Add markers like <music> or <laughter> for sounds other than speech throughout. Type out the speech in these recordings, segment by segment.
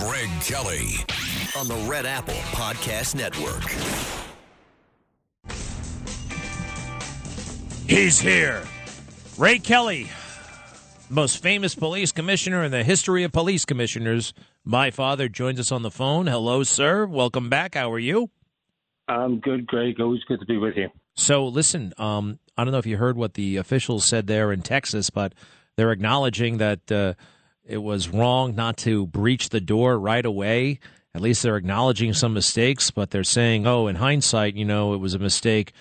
Greg Kelly on the Red Apple Podcast Network. He's here. Ray Kelly, most famous police commissioner in the history of police commissioners. My father joins us on the phone. Hello, sir. Welcome back. How are you? I'm good, Greg. Always good to be with you. So, listen, um, I don't know if you heard what the officials said there in Texas, but they're acknowledging that uh, it was wrong not to breach the door right away. At least they're acknowledging some mistakes, but they're saying, oh, in hindsight, you know, it was a mistake.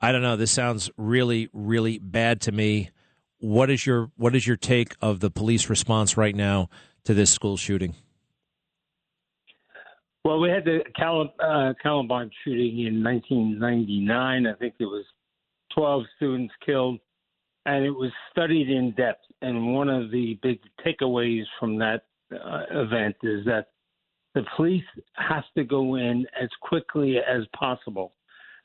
I don't know. This sounds really, really bad to me. What is your what is your take of the police response right now to this school shooting? Well, we had the Cal- uh, Columbine shooting in 1999. I think there was 12 students killed, and it was studied in depth. And one of the big takeaways from that uh, event is that the police has to go in as quickly as possible.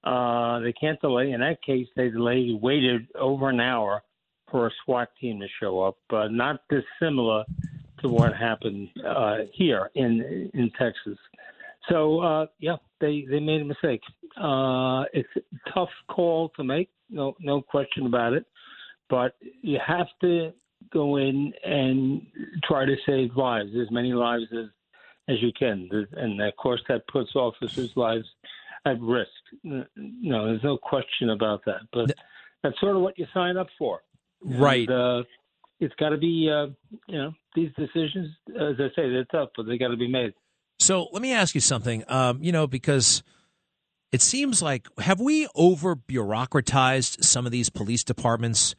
Uh, they can't delay. In that case, they delayed, waited over an hour for a SWAT team to show up, but not dissimilar to what happened uh, here in in Texas. So uh, yeah, they they made a mistake. Uh, it's a tough call to make, no no question about it. But you have to go in and try to save lives, as many lives as as you can, and of course that puts officers' lives at risk. No, there's no question about that. But that's sort of what you sign up for, right? And, uh, it's got to be, uh, you know, these decisions, as I say, they're tough, but they got to be made. So let me ask you something. Um, you know, because it seems like have we over bureaucratized some of these police departments?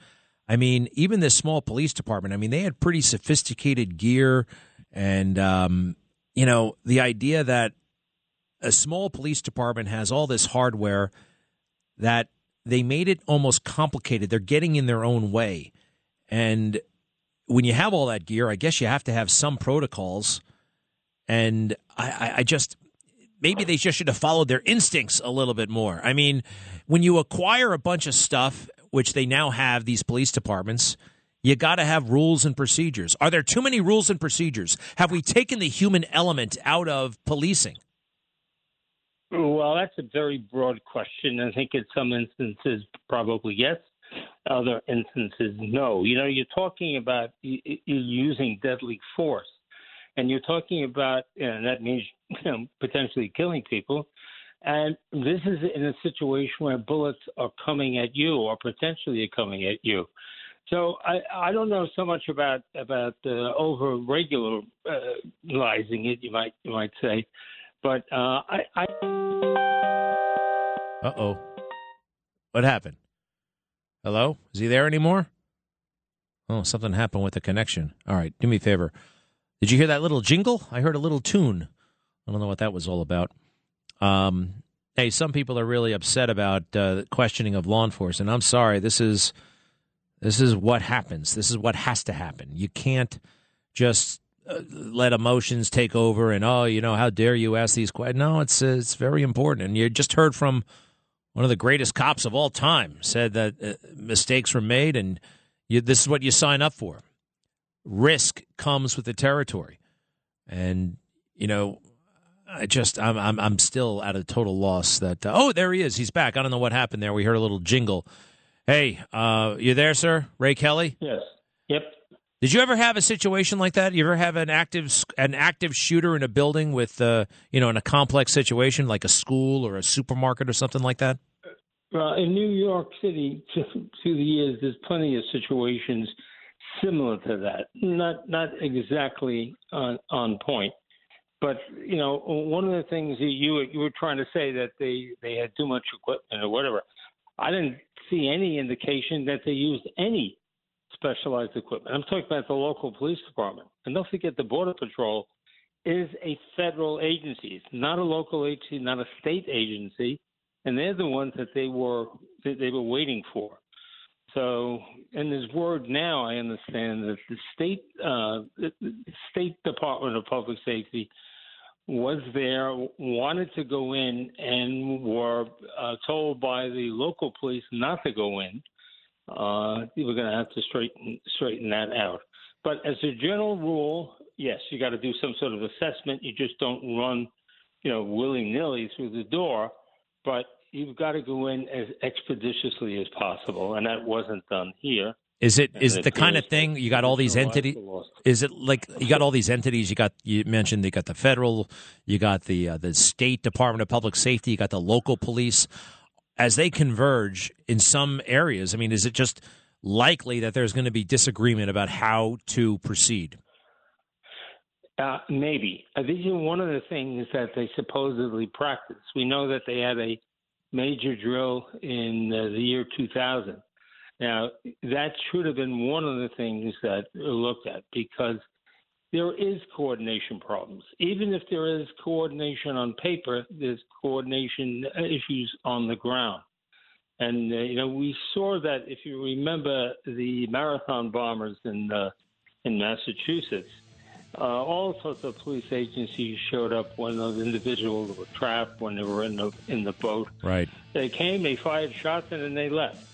I mean, even this small police department. I mean, they had pretty sophisticated gear, and um, you know, the idea that a small police department has all this hardware that they made it almost complicated. They're getting in their own way, and when you have all that gear, I guess you have to have some protocols. And I, I just maybe they just should have followed their instincts a little bit more. I mean, when you acquire a bunch of stuff, which they now have, these police departments, you got to have rules and procedures. Are there too many rules and procedures? Have we taken the human element out of policing? Well, that's a very broad question. I think in some instances, probably yes. Other instances, no. You know, you're talking about using deadly force, and you're talking about, and that means you know, potentially killing people. And this is in a situation where bullets are coming at you, or potentially are coming at you. So I, I don't know so much about about uh, over regularizing it, you might you might say, but uh, I. I... Uh oh. What happened? Hello? Is he there anymore? Oh, something happened with the connection. All right, do me a favor. Did you hear that little jingle? I heard a little tune. I don't know what that was all about. Um, hey, some people are really upset about uh, questioning of law enforcement. I'm sorry. This is this is what happens. This is what has to happen. You can't just uh, let emotions take over and oh, you know, how dare you ask these questions? No, it's uh, it's very important. And you just heard from one of the greatest cops of all time said that uh, mistakes were made, and you, this is what you sign up for. Risk comes with the territory, and you know, I just I'm I'm I'm still at a total loss. That uh, oh, there he is. He's back. I don't know what happened there. We heard a little jingle. Hey, uh, you there, sir? Ray Kelly. Yes. Yep. Did you ever have a situation like that? You ever have an active an active shooter in a building with uh, you know in a complex situation like a school or a supermarket or something like that? Well, in New York City, <laughs> through the years, there's plenty of situations similar to that. Not not exactly on on point, but you know, one of the things that you you were trying to say that they they had too much equipment or whatever. I didn't see any indication that they used any specialized equipment. I'm talking about the local police department. And don't forget the Border Patrol is a federal agency. It's not a local agency, not a state agency, and they're the ones that they were that they were waiting for. So, and there's word now. I understand that the state uh, the State Department of Public Safety was there, wanted to go in, and were uh, told by the local police not to go in. Uh, we're going to have to straighten straighten that out. But as a general rule, yes, you got to do some sort of assessment. You just don't run, you know, willy nilly through the door, but you've got to go in as expeditiously as possible, and that wasn't done here. Is it is it the kind of thing you got all these entities? Is it like you got all these entities? You got you mentioned you got the federal, you got the uh, the state Department of Public Safety, you got the local police. As they converge in some areas, I mean, is it just likely that there's going to be disagreement about how to proceed? Uh, maybe. Uh, these are one of the things that they supposedly practice. We know that they had a major drill in uh, the year 2000 now, that should have been one of the things that looked at because there is coordination problems. Even if there is coordination on paper, there's coordination issues on the ground. And, uh, you know, we saw that if you remember the marathon bombers in, uh, in Massachusetts, uh, all sorts of police agencies showed up when those individuals were trapped, when they were in the, in the boat. Right. They came, they fired shots, and then they left.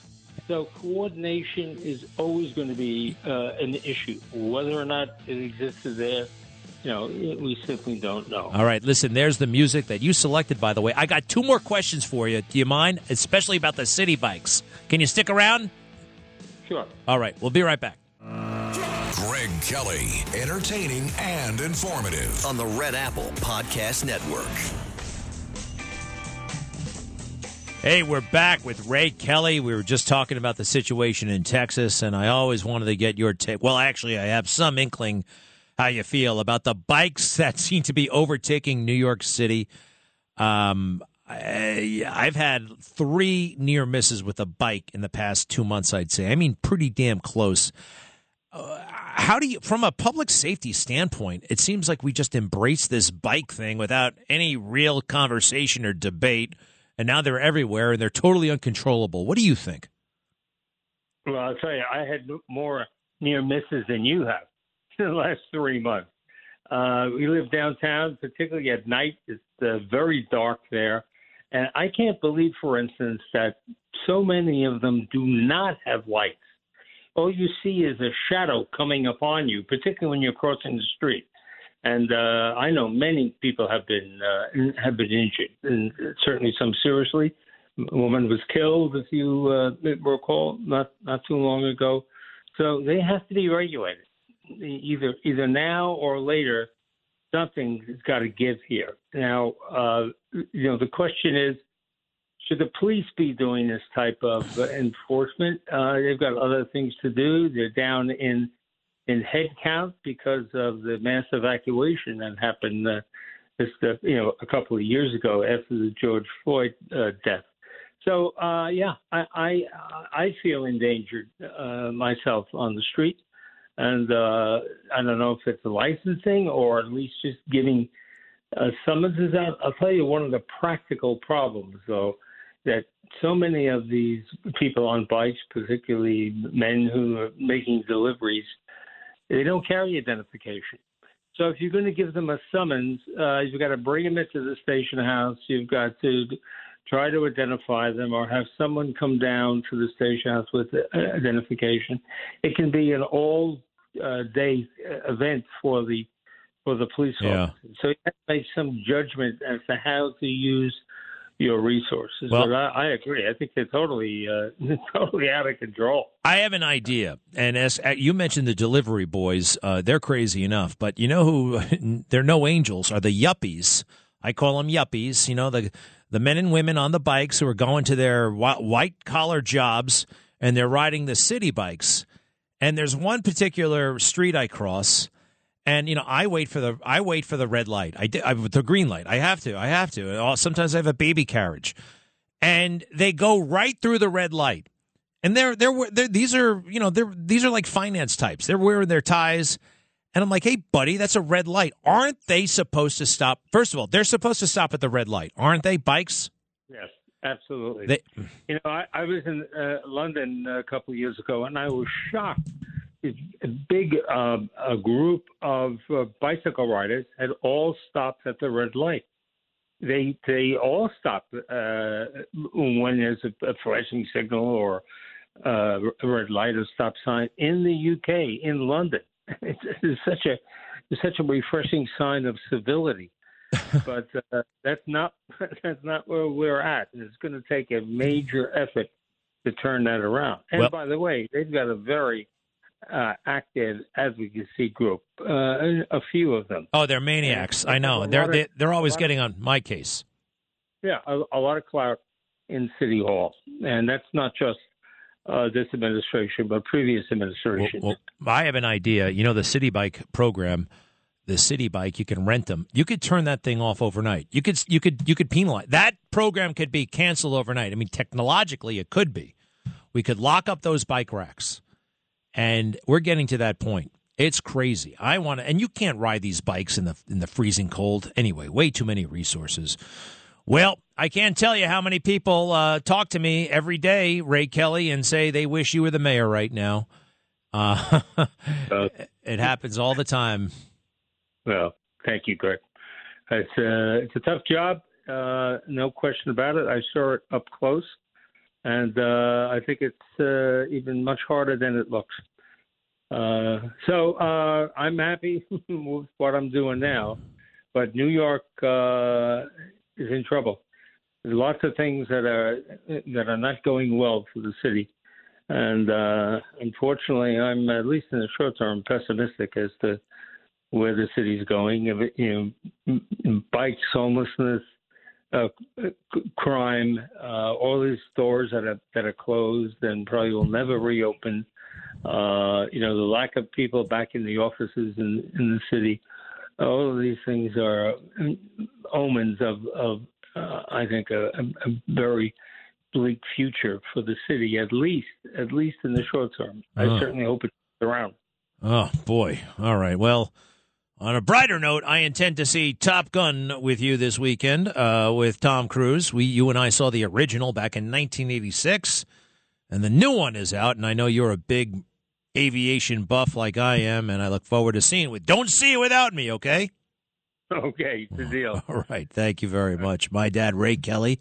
So coordination is always going to be uh, an issue. Whether or not it existed there, you know, we simply don't know. All right, listen, there's the music that you selected, by the way. I got two more questions for you. Do you mind? Especially about the Citi Bikes. Can you stick around? Sure. All right, we'll be right back. Greg Kelly, entertaining and informative on the Red Apple Podcast Network. Hey, we're back with Ray Kelly. We were just talking about the situation in Texas, and I always wanted to get your take. Well, actually, I have some inkling how you feel about the bikes <laughs> that seem to be overtaking New York City. Um, I, have had three near misses with a bike in the past two months, I'd say. I mean, pretty damn close. Uh, how do you, from a public safety standpoint, it seems like we just embrace this bike thing without any real conversation or debate and now they're everywhere and they're totally uncontrollable. What do you think? Well, I'll tell you, I had more near misses than you have <laughs> in the last three months. Uh, we live downtown, particularly at night. It's uh, very dark there. And I can't believe, for instance, that so many of them do not have lights. All you see is a shadow coming upon you, particularly when you're crossing the street and uh, I know many people have been uh, have been injured, and certainly some seriously. A woman was killed, if you uh, recall, not not too long ago. So they have to be regulated, either either now or later. Something's got to give here. Now, uh, you know, the question is, should the police be doing this type of enforcement? Uh, they've got other things to do. They're down in in head count because of the mass evacuation that happened uh, just uh, you know a couple of years ago after the George Floyd uh, death. So uh, yeah, I, I I feel endangered uh, myself on the street, and uh, I don't know if it's licensing or at least just giving uh, summonses out. I'll tell you one of the practical problems though that so many of these people on bikes, particularly men who are making deliveries, they don't carry identification. So if you're going to give them a summons, uh, you've got to bring them into the station house. You've got to try to identify them or have someone come down to the station house with uh, identification. It can be an all uh, day event for the for the police yeah. So you have to make some judgment as to how to use your resources. Well, but I, I, agree. I think they're totally uh, <laughs> totally out of control. I have an idea, and as uh, you mentioned, the delivery boys, uh, they're crazy enough. But you know who? <laughs> they're no angels. Are the yuppies? I call them yuppies. You know the the men and women on the bikes who are going to their white collar jobs and they're riding the Citi Bikes. And there's one particular street I cross and you know I wait for the I wait for the red light. I, I the green light. I have to. I have to. Sometimes I have a baby carriage, and they go right through the red light. And they're they're, they're these are you know they're these are like finance types. They're wearing their ties, and I'm like, hey buddy, that's a red light. Aren't they supposed to stop? First of all, they're supposed to stop at the red light, aren't they? Bikes. Yes, absolutely. They, you know, I, I was in uh, London a couple of years ago, and I was shocked big uh, a group of uh, bicycle riders had all stopped at the red light. They they all stop uh, when there's a, a flashing signal or uh, a red light or stop sign in the UK in London. <laughs> It's, it's such a is such a refreshing sign of civility. <laughs> but uh, that's not <laughs> that's not where we're at. It's going to take a major effort to turn that around. And Well- by the way, they've got a very uh, active advocacy group, uh, a few of them. Oh, they're maniacs. I know. They're of- they, they're always getting on my case. Yeah, a, a lot of clout in City Hall, and that's not just uh, this administration, but previous Well, administrations. well, I have an idea. You know, the Citi Bike program, the Citi Bike, you can rent them. You could turn that thing off overnight. You could you could you could penalize that program could be canceled overnight. I mean, technologically, it could be. We could lock up those bike racks, and we're getting to that point. It's crazy. I want to, and you can't ride these bikes in the in the freezing cold anyway. Way too many resources. Well, I can't tell you how many people uh, talk to me every day, Ray Kelly, and say they wish you were the mayor right now. Uh, Uh, <laughs> it happens all the time. well, thank you, Greg. It's uh, it's a tough job, uh, no question about it. I saw it up close, and uh, I think it's uh, even much harder than it looks. Uh, so uh, I'm happy <laughs> with what I'm doing now, but New York uh, is in trouble. There's lots of things that are that are not going well for the city, and uh, unfortunately, I'm at least in the short term pessimistic as to where the city's going. You know, bikes, homelessness, uh, crime, uh, all these stores that are that are closed and probably will never reopen. Uh, you know, the lack of people back in the offices in in the city. All of these things are omens of of uh, I think a, a, very bleak future for the city, at least at least in the short term. I certainly hope it's around. Oh boy! All right. Well, on a brighter note, I intend to see Top Gun with you this weekend uh, with Tom Cruise. We, you and I saw the original back in 1986, and the new one is out. And I know you're a big aviation buff like I am, and I look forward to seeing it. With don't see it without me, okay? <laughs> Okay, the deal. <laughs> All right. Thank you very much, my dad, Ray Kelly.